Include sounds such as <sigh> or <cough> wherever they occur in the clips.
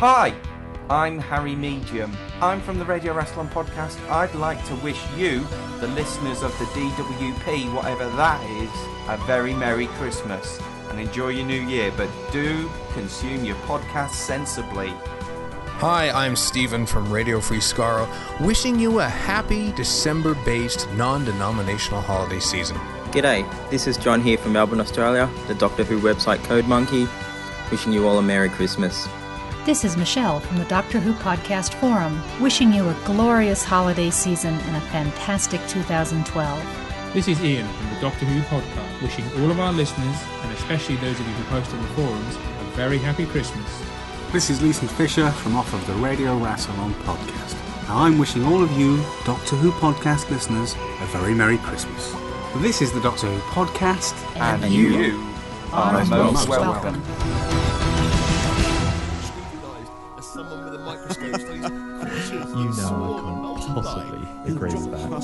Hi, I'm Harry Medium. I'm from the Radio Rassilon podcast. I'd like to wish you, the listeners of the DWP, whatever that is, a very Merry Christmas and enjoy your new year, but do consume your podcast sensibly. Hi, I'm Steven from Radio Free Skaro, wishing you a happy December based non denominational holiday season. G'day, this is John here from Melbourne, Australia, the Doctor Who website Code Monkey, wishing you all a Merry Christmas. This is Michele from the Doctor Who Podcast Forum, wishing you a glorious holiday season and a fantastic 2012. This is Ian from the Doctor Who podcast, wishing all of our listeners, and especially those of you who post on the forums, a very happy Christmas. This is Leeson Fisher from off of the Radio Rassilon podcast. Now I'm wishing all of you Doctor Who podcast listeners a very Merry Christmas. This is the Doctor Who podcast, And, you, are most most welcome. welcome.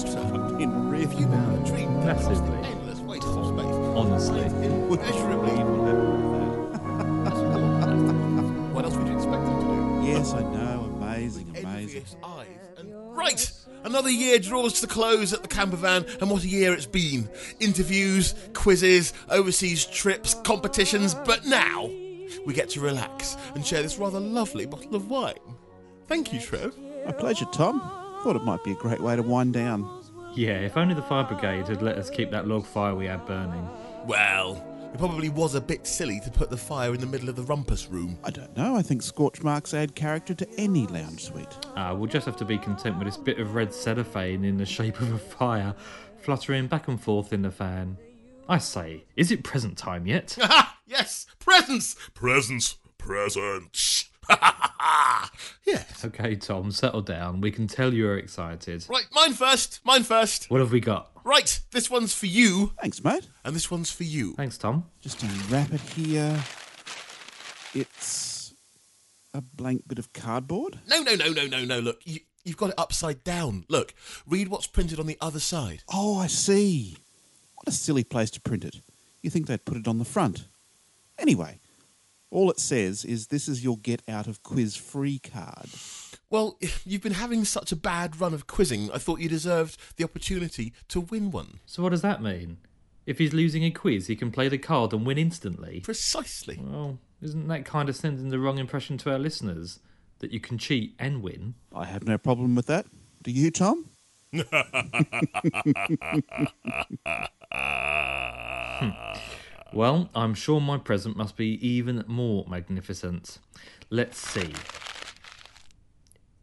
Agree with drop that. must have been real. If you ever dreamed that across the Massively. endless of space, Honestly. immeasurably <laughs> what- else would you expect them to do? Yes, I know. Amazing, amazing. Eyes. And right, another year draws to the close at the camper van, and what a year it's been! Interviews, quizzes, overseas trips, competitions, but now we get to relax and share this rather lovely bottle of wine. Thank you, Trev. My pleasure, Tom. Thought it might be a great way to wind down. Yeah, if only the fire brigade had let us keep that log fire we had burning. Well, it probably was a bit silly to put the fire in the middle of the rumpus room. I don't know. I think scorch marks add character to any lounge suite. Ah, we'll just have to be content with this bit of red cellophane in the <laughs> shape of a fire, fluttering back and forth in the fan. I say, is it present time yet? <laughs> Aha! Yes! Presents! Presents! Presents! <laughs> yes. okay, Tom, settle down. We can tell you're excited. Right, mine first. Mine first. What have we got? Right, this one's for you, Thanks, mate. and this one's for you. Thanks, Tom. Just unwrap it here. It's a blank bit of cardboard. No, no, no, no, no, no. Look, you, you've got it upside down. Look, read what's printed on the other side. Oh, I see. What a silly place to print it. You think they'd put it on the front. Anyway, all it says is this is your get out of quiz free card. Well, <laughs> you've been having such a bad run of quizzing, I thought you deserved the opportunity to win one. So, what does that mean? If he's losing a quiz, he can play the card and win instantly. Precisely. Well, isn't that kind of sending the wrong impression to our listeners? That you can cheat and win? I have no problem with that. Do you, Tom? <laughs> Hmm. Well, I'm sure my present must be even more magnificent. Let's see.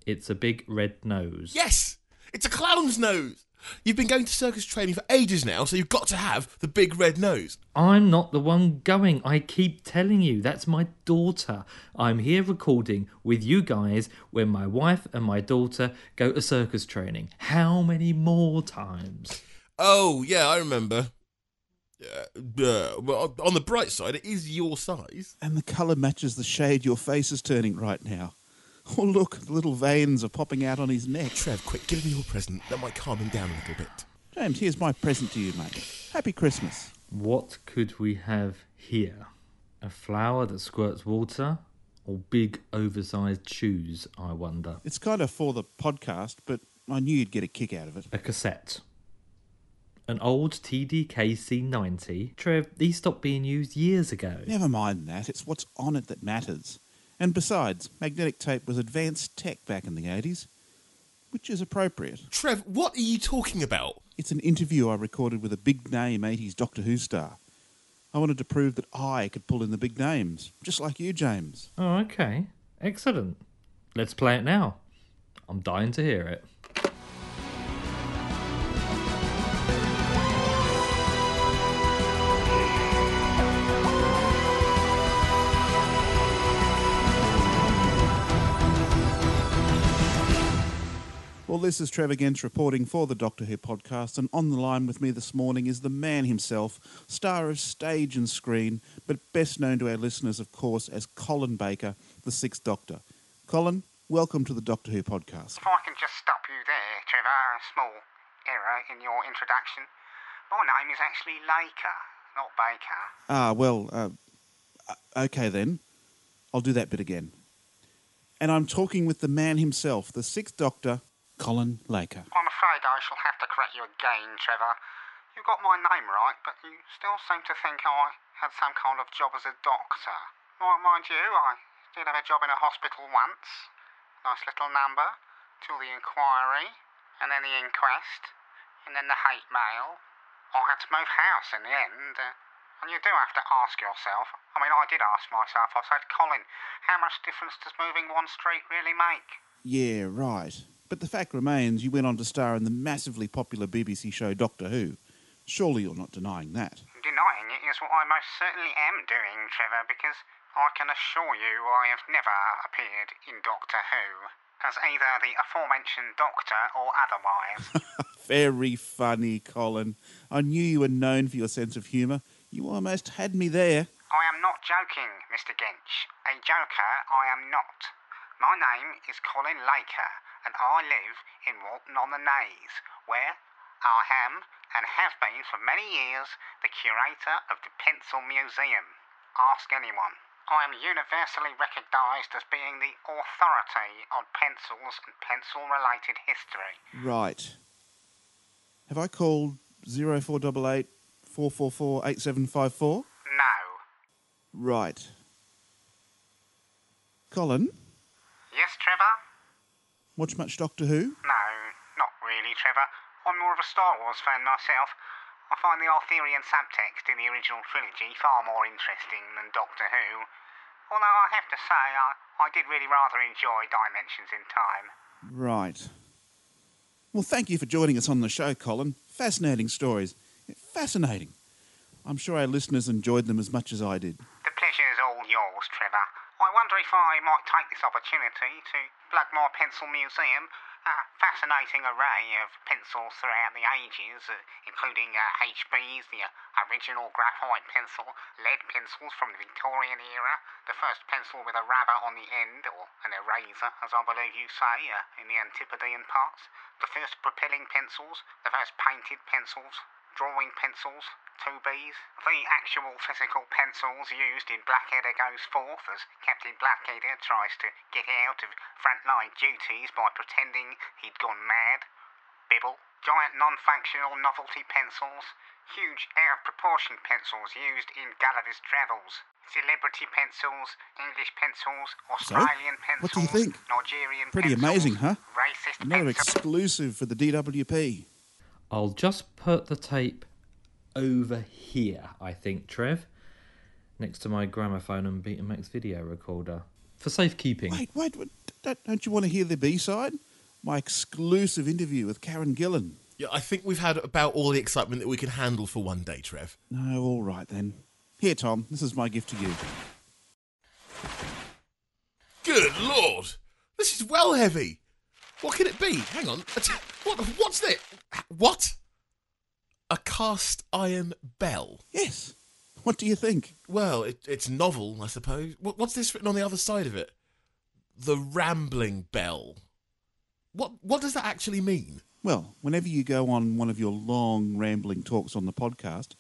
It's a big red nose. Yes! It's a clown's nose! You've been going to circus training for ages now, so you've got to have the big red nose. I'm not the one going. I keep telling you, that's my daughter. I'm here recording with you guys when my wife and my daughter go to circus training. How many more times? Oh, yeah, I remember. Uh, well, on the bright side, it is your size. And the colour matches the shade your face is turning right now. <laughs> Oh, look, the little veins are popping out on his neck. Trev, quick, give me your present. That might calm him down a little bit. James, here's my present to you, mate. Happy Christmas. What could we have here? A flower that squirts water? Or big oversized shoes, I wonder? It's kind of for the podcast, but I knew you'd get a kick out of it. A cassette. An old TDK C90. Trev, these stopped being used years ago. Never mind that, it's what's on it that matters. And besides, magnetic tape was advanced tech back in the 80s, which is appropriate. Trev, what are you talking about? It's an interview I recorded with a big name 80s Doctor Who star. I wanted to prove that I could pull in the big names, just like you, James. Oh, okay. Excellent. Let's play it now. I'm dying to hear it. This is Trevor Gench reporting for the Doctor Who podcast, and on the line with me this morning is the man himself, star of stage and screen, but best known to our listeners, of course, as Colin Baker, the Sixth Doctor. Colin, welcome to the Doctor Who podcast. If I can just stop you there, Trevor, a small error in your introduction. My name is actually Laker, not Baker. Ah, well, uh, uh, okay then. I'll do that bit again. And I'm talking with the man himself, the Sixth Doctor, Colin Laker. I'm afraid I shall have to correct you again, Trevor. You got my name right, but you still seem to think I had some kind of job as a doctor. Well, mind you, I did have a job in a hospital once. Nice little number. Till the inquiry, and then the inquest, and then the hate mail. I had to move house in the end. Uh, and you do have to ask yourself. I mean, I did ask myself. I said, Colin, how much difference does moving one street really make? Yeah, right. But the fact remains you went on to star in the massively popular BBC show Doctor Who. Surely you're not denying that. Denying it is what I most certainly am doing, Trevor, because I can assure you I have never appeared in Doctor Who as either the aforementioned Doctor or otherwise. <laughs> Very funny, Colin. I knew you were known for your sense of humour. You almost had me there. I am not joking, Mr. Gench. A joker I am not. My name is Colin Laker, and I live in Walton on the Naze, where I am, and have been for many years, the curator of the Pencil Museum. Ask anyone. I am universally recognised as being the authority on pencils and pencil related history. Right. Have I called 0488 444 8754? No. Right. Colin, Yes, Trevor? Watch much Doctor Who? No, not really, Trevor. I'm more of a Star Wars fan myself. I find the Arthurian subtext in the original trilogy far more interesting than Doctor Who. Although I have to say, I, I did really rather enjoy Dimensions in Time. Right. Well, thank you for joining us on the show, Colin. Fascinating stories. Fascinating. I'm sure our listeners enjoyed them as much as I did. The pleasure's all yours, Trevor. I might take this opportunity to plug my pencil museum. A fascinating array of pencils throughout the ages, uh, including uh, HBs, the uh, original graphite pencil, lead pencils from the Victorian era, the first pencil with a rubber on the end, or an eraser, as I believe you say, uh, in the Antipodean parts, the first propelling pencils, the first painted pencils, drawing pencils, 2Bs, the actual physical pencils used in Blackadder Goes Forth as Captain Blackadder tries to get out of frontline duties by pretending he'd gone mad, Wibble, giant non-functional novelty pencils, huge out-of-proportion pencils used in Gulliver's Travels, celebrity pencils, English pencils, So, Australian pencils, what do you think? Nigerian Pretty pencils, amazing, huh? racist Another pencils. exclusive for the DWP. I'll just put the tape over here, I think, Trev, next to my gramophone and Betamax video recorder for safekeeping. Wait, wait, wait don't, don't you want to hear the B side? My exclusive interview with Karen Gillan. Yeah, I think we've had about all the excitement that we can handle for one day, Trev. No, all right then. Here, Tom, this is my gift to you. Good lord! This is well heavy. What can it be? Hang on. What? What's this? What? A cast iron bell. Yes. What do you think? Well, it, it's novel, I suppose. What, what's this written on the other side of it? The rambling bell. What? What does that actually mean? Well, whenever you go on one of your long, rambling talks on the podcast,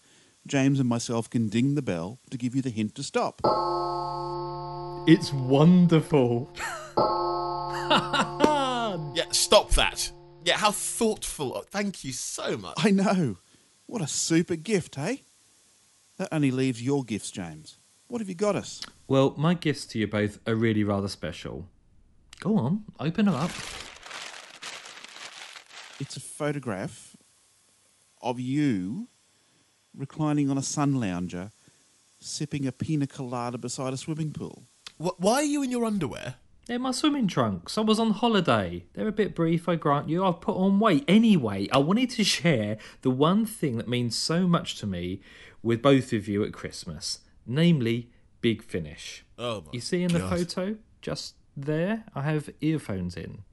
James and myself can ding the bell to give you the hint to stop. It's wonderful. <laughs> Yeah, stop that. Yeah, how thoughtful. Oh, thank you so much. I know. What a super gift, hey? That only leaves your gifts, James. What have you got us? Well, my gifts to you both are really rather special. Go on, open them up. It's a photograph of you reclining on a sun lounger, sipping a pina colada beside a swimming pool. Wh- why are you in your underwear? They're my swimming trunks. I was on holiday. They're a bit brief, I grant you. I've put on weight. Anyway, I wanted to share the one thing that means so much to me with both of you at Christmas, namely Big Finish. Oh my You see in the God. photo, just there, I have earphones in.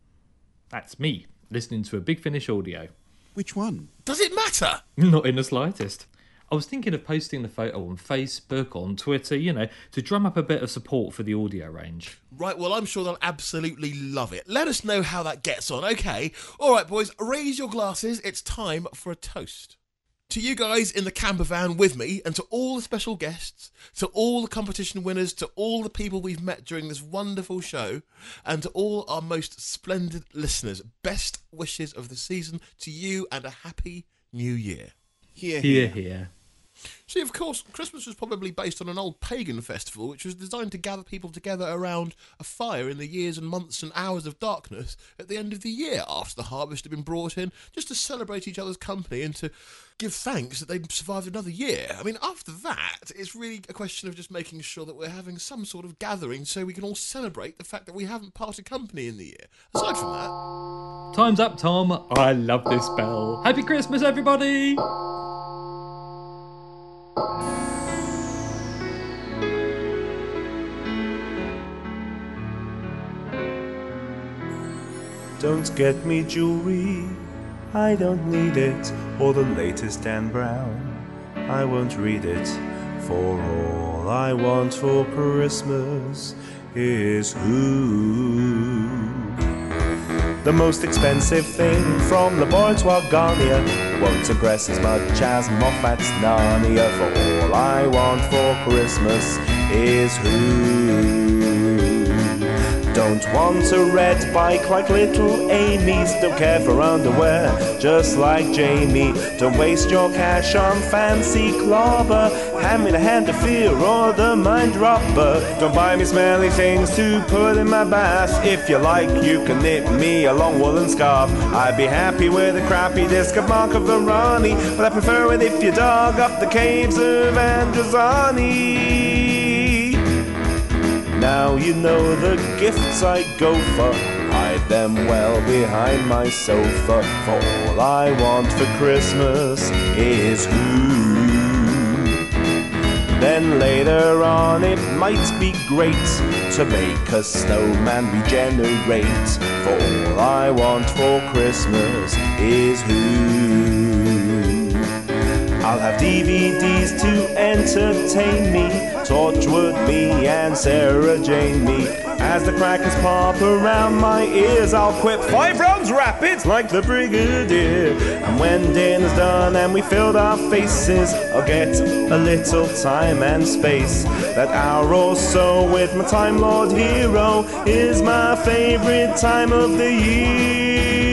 That's me, listening to a Big Finish audio. Which one? Does it matter? <laughs> Not in the slightest. I was thinking of posting the photo on Facebook, on Twitter, you know, to drum up a bit of support for the audio range. Right, well, I'm sure they'll absolutely love it. Let us know how that gets on, okay? All right, boys, raise your glasses. It's time for a toast. To you guys in the camper van with me, and to all the special guests, to all the competition winners, to all the people we've met during this wonderful show, and to all our most splendid listeners, best wishes of the season to you and a happy new year. Here, Here, here. See, of course, Christmas was probably based on an old pagan festival which was designed to gather people together around a fire in the years and months and hours of darkness at the end of the year after the harvest had been brought in, just to celebrate each other's company and to give thanks that they'd survived another year. I mean, after that, it's really a question of just making sure that we're having some sort of gathering so we can all celebrate the fact that we haven't parted company in the year. Aside from that, Time's up, Tom. I love this bell. Happy Christmas, everybody! Don't get me jewelry, I don't need it, or the latest Dan Brown. I won't read it, for all I want for Christmas is who. The most expensive thing from the Laboratoire Garnier won't impress as much as Moffat's Narnia. For all I want for Christmas is who. Don't want a red bike like little Amy's. Don't care for underwear, just like Jamie. Don't waste your cash on fancy clobber. Hand me the Hand of Fear or the Mind Robber. Don't buy me smelly things to put in my bath. If you like, you can knit me a long woolen scarf. I'd be happy with a crappy disc of of the but I prefer it if you dug up the caves of Androzani. Now you know the gifts I go for. Hide them well behind my sofa. For all I want for Christmas is who. Then later on it might be great to make a snowman regenerate. For all I want for Christmas is who. I'll have DVDs to entertain me, Torchwood me and Sarah Jane me. As the crackers pop around my ears, I'll quip five rounds rapids like the Brigadier. And when dinner's done and we filled our faces, I'll get a little time and space. That hour or so with my Time Lord hero is my favorite time of the year.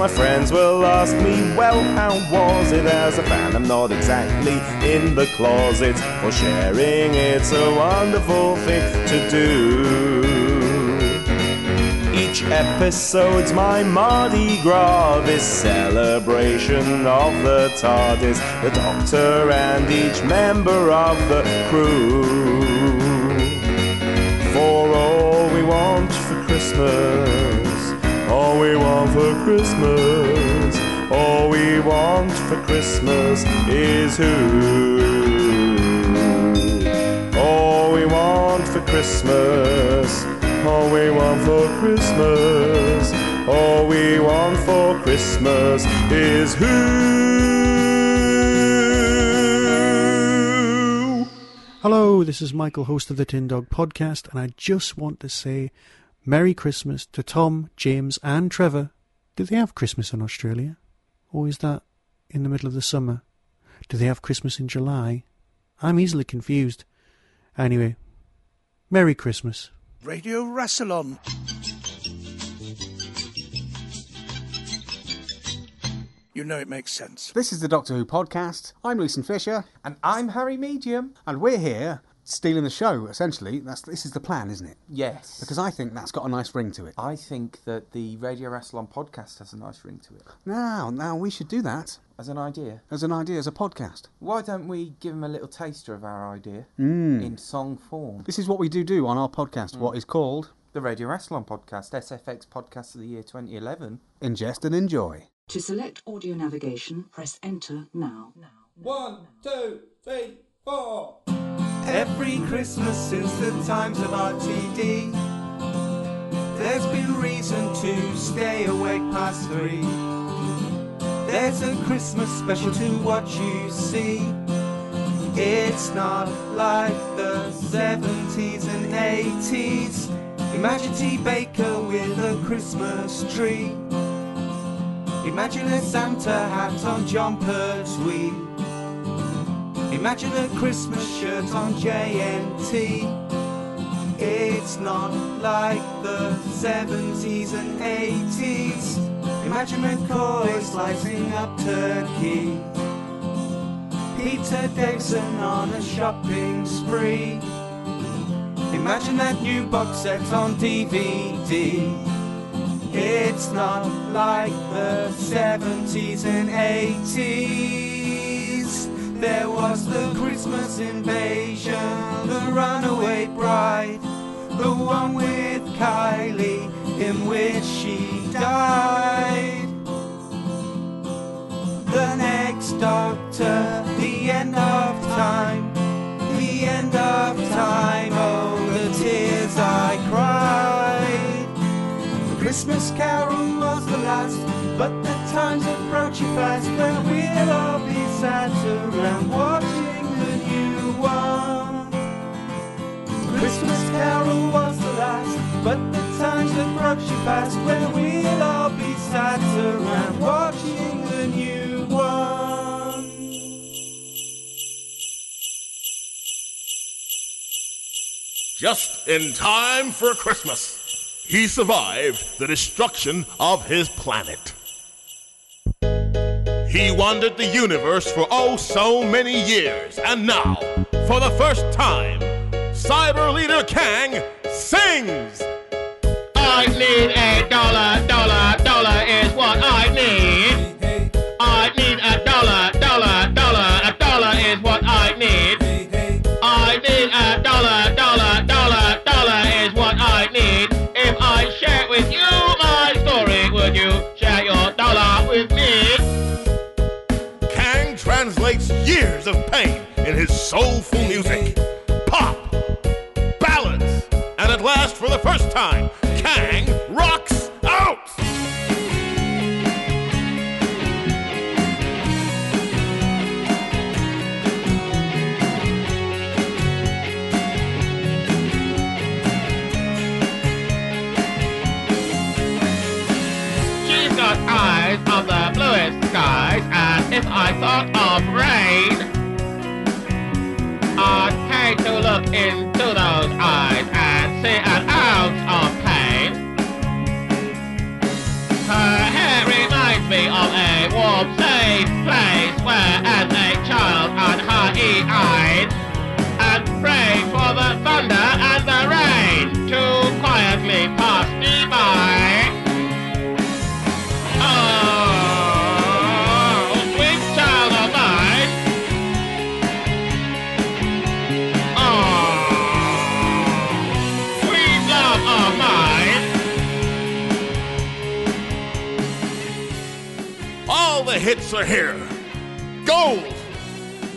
My friends will ask me, well, how was it as a fan? I'm not exactly in the closet for sharing. It's a wonderful thing to do. Each episode's my Mardi Gras, this celebration of the TARDIS, the Doctor, and each member of the crew. For all we want for Christmas, all we want for Christmas, all we want for Christmas is who. All we want for Christmas, all we want for Christmas, all we want for Christmas is who. Hello, this is Michael, host of the Tin Dog Podcast, and I just want to say Merry Christmas to Tom, James, and Trevor. Do they have Christmas in Australia? Or is that in the middle of the summer? Do they have Christmas in July? I'm easily confused. Anyway, Merry Christmas. Radio Rassilon. You know it makes sense. This is the Doctor Who podcast. I'm Leeson Fisher. And I'm Harry Medium. And we're here stealing the show, essentially. That's This is the plan, isn't it? Yes. Because I think that's got a nice ring to it. I think that the Radio Rassilon podcast has a nice ring to it. Now, now we should do that. As an idea. As an idea, as a podcast. Why don't we give them a little taster of our idea Mm. in song form? This is what we do do on our podcast, what is called The Radio Rassilon podcast, SFX Podcast of the Year 2011. Ingest and Enjoy. To select audio navigation, press enter now. One, two, three, four. Every Christmas since the times of RTD, there's been reason to stay awake past three. There's a Christmas special to what you see. It's not like the 70s and 80s. Imagine T. Baker with a Christmas tree. Imagine a Santa hat on Jon Pertwee. Imagine a Christmas shirt on JNT. It's not like the 70s and 80s. Imagine McCoy slicing up turkey. Peter Davison on a shopping spree. Imagine that new box set on DVD. It's not like the 70s and 80s. There was the Christmas invasion, the runaway bride, the one with Kylie, in which she died. The next doctor, the end of time, the end of time, oh, the tears I cried. The Christmas carol was the last, but time's you fast when we'll all be sat around watching the new one. Christmas carol was the last, but the time's you fast when we'll all be sat around watching the new one. Just in time for Christmas, he survived the destruction of his planet. He wandered the universe for oh so many years, and now, for the first time, Cyber Leader Kang sings! I need a dollar, dollar, dollar is what I need. I need look into those eyes and see an ounce of pain. Her hair reminds me of a warm, safe place where, as a child, I'd high-eyed and pray for the thunder All are here. Gold!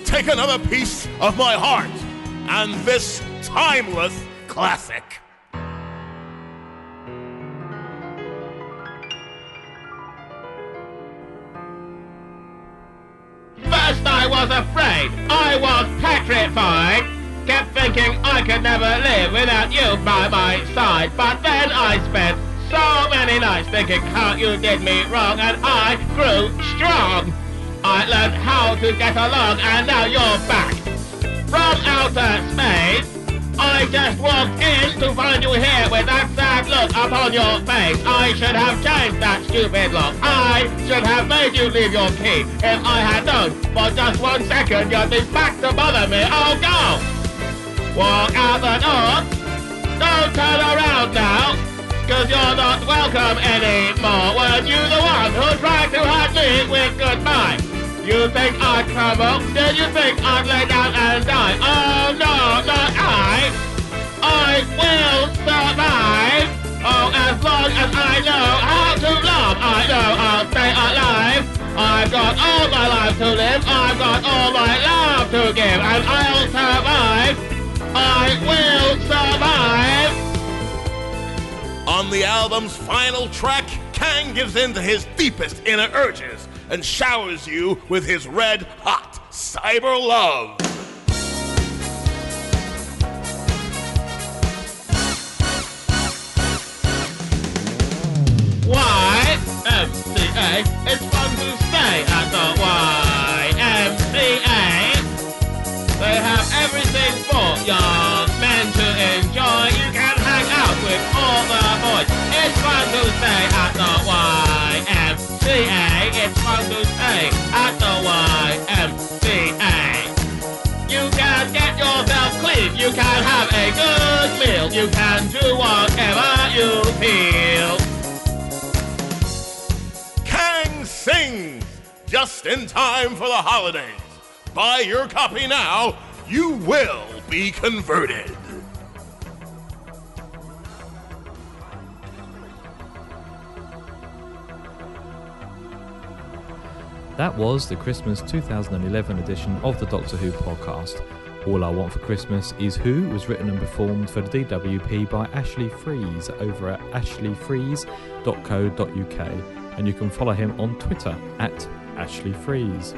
Take another piece of my heart and this timeless classic. First I was afraid, I was petrified. Kept thinking I could never live without you by my side. But then I spent so many nights thinking how you did me wrong and I grew strong. I learned how to get along and now you're back. From outer space, I just walked in to find you here with that sad look upon your face. I should have changed that stupid look. I should have made you leave your key. If I had known for just one second you'd be back to bother me. Oh, go! Walk out the door. Don't turn around now. Cause you're not welcome anymore. Weren't you the one who tried to hurt me with goodbye? You think I'd crumble? Did you think I'd lay down and die? Oh no, not I! I will survive! Oh, as long as I know how to love, I know I'll stay alive! I've got all my life to live, I've got all my love to give, and I'll survive! I will survive! On the album's final track, Kang gives in to his deepest inner urges and showers you with his red hot cyber love. YMCA, it's fun to stay at the YMCA. They have everything for ya. Stay at the YMCA. It's fun to stay at the YMCA. You can get yourself clean. You can have a good meal. You can do whatever you feel. Kang sings just in time for the holidays. Buy your copy now. You will be converted. That was the Christmas 2011 edition of the Doctor Who podcast. All I Want for Christmas is Who was written and performed for the DWP by Ashley Frieze over at ashleyfrieze.co.uk and you can follow him on Twitter at Ashley Frieze.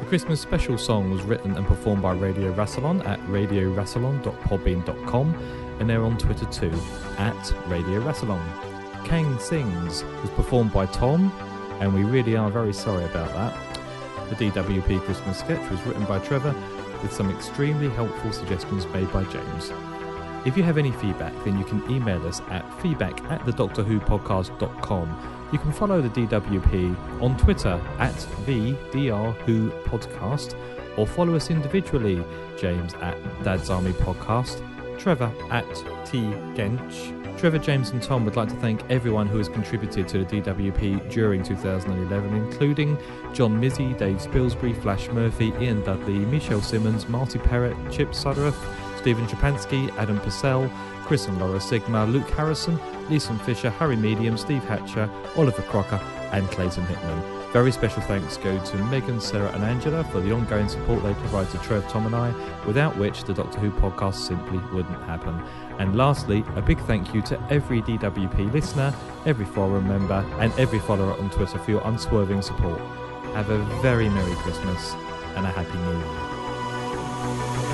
The Christmas special song was written and performed by Radio Rassilon at radiorassilon.podbean.com and they're on Twitter too at Radio Rassilon. Kang Sings was performed by Tom and we really are very sorry about that. The DWP Christmas sketch was written by Trevor with some extremely helpful suggestions made by James. If you have any feedback, then you can email us at feedback at the Doctor Who podcast.com. You can follow the DWP on Twitter at the DR Who podcast or follow us individually, James at Dad's Army Podcast, Trevor at T Gench. Trevor, James, and Tom would like to thank everyone who has contributed to the DWP during 2011, including John Mizzy, Dave Spilsbury, Flash Murphy, Ian Dudley, Michele Simmons, Marty Perrett, Chip Sudworth, Steven Schapansky, Adam Purcell, Chris and Laura Sigma, Luke Harrison, Leeson Fisher, Harry Medium, Steve Hatcher, Oliver Crocker, and Clayton Hickman. Very special thanks go to Megan, Sarah, and Angela for the ongoing support they provide to Trev, Tom, and I, without which the Doctor Who podcast simply wouldn't happen. And lastly, a big thank you to every DWP listener, every forum member, and every follower on Twitter for your unswerving support. Have a very Merry Christmas and a Happy New Year.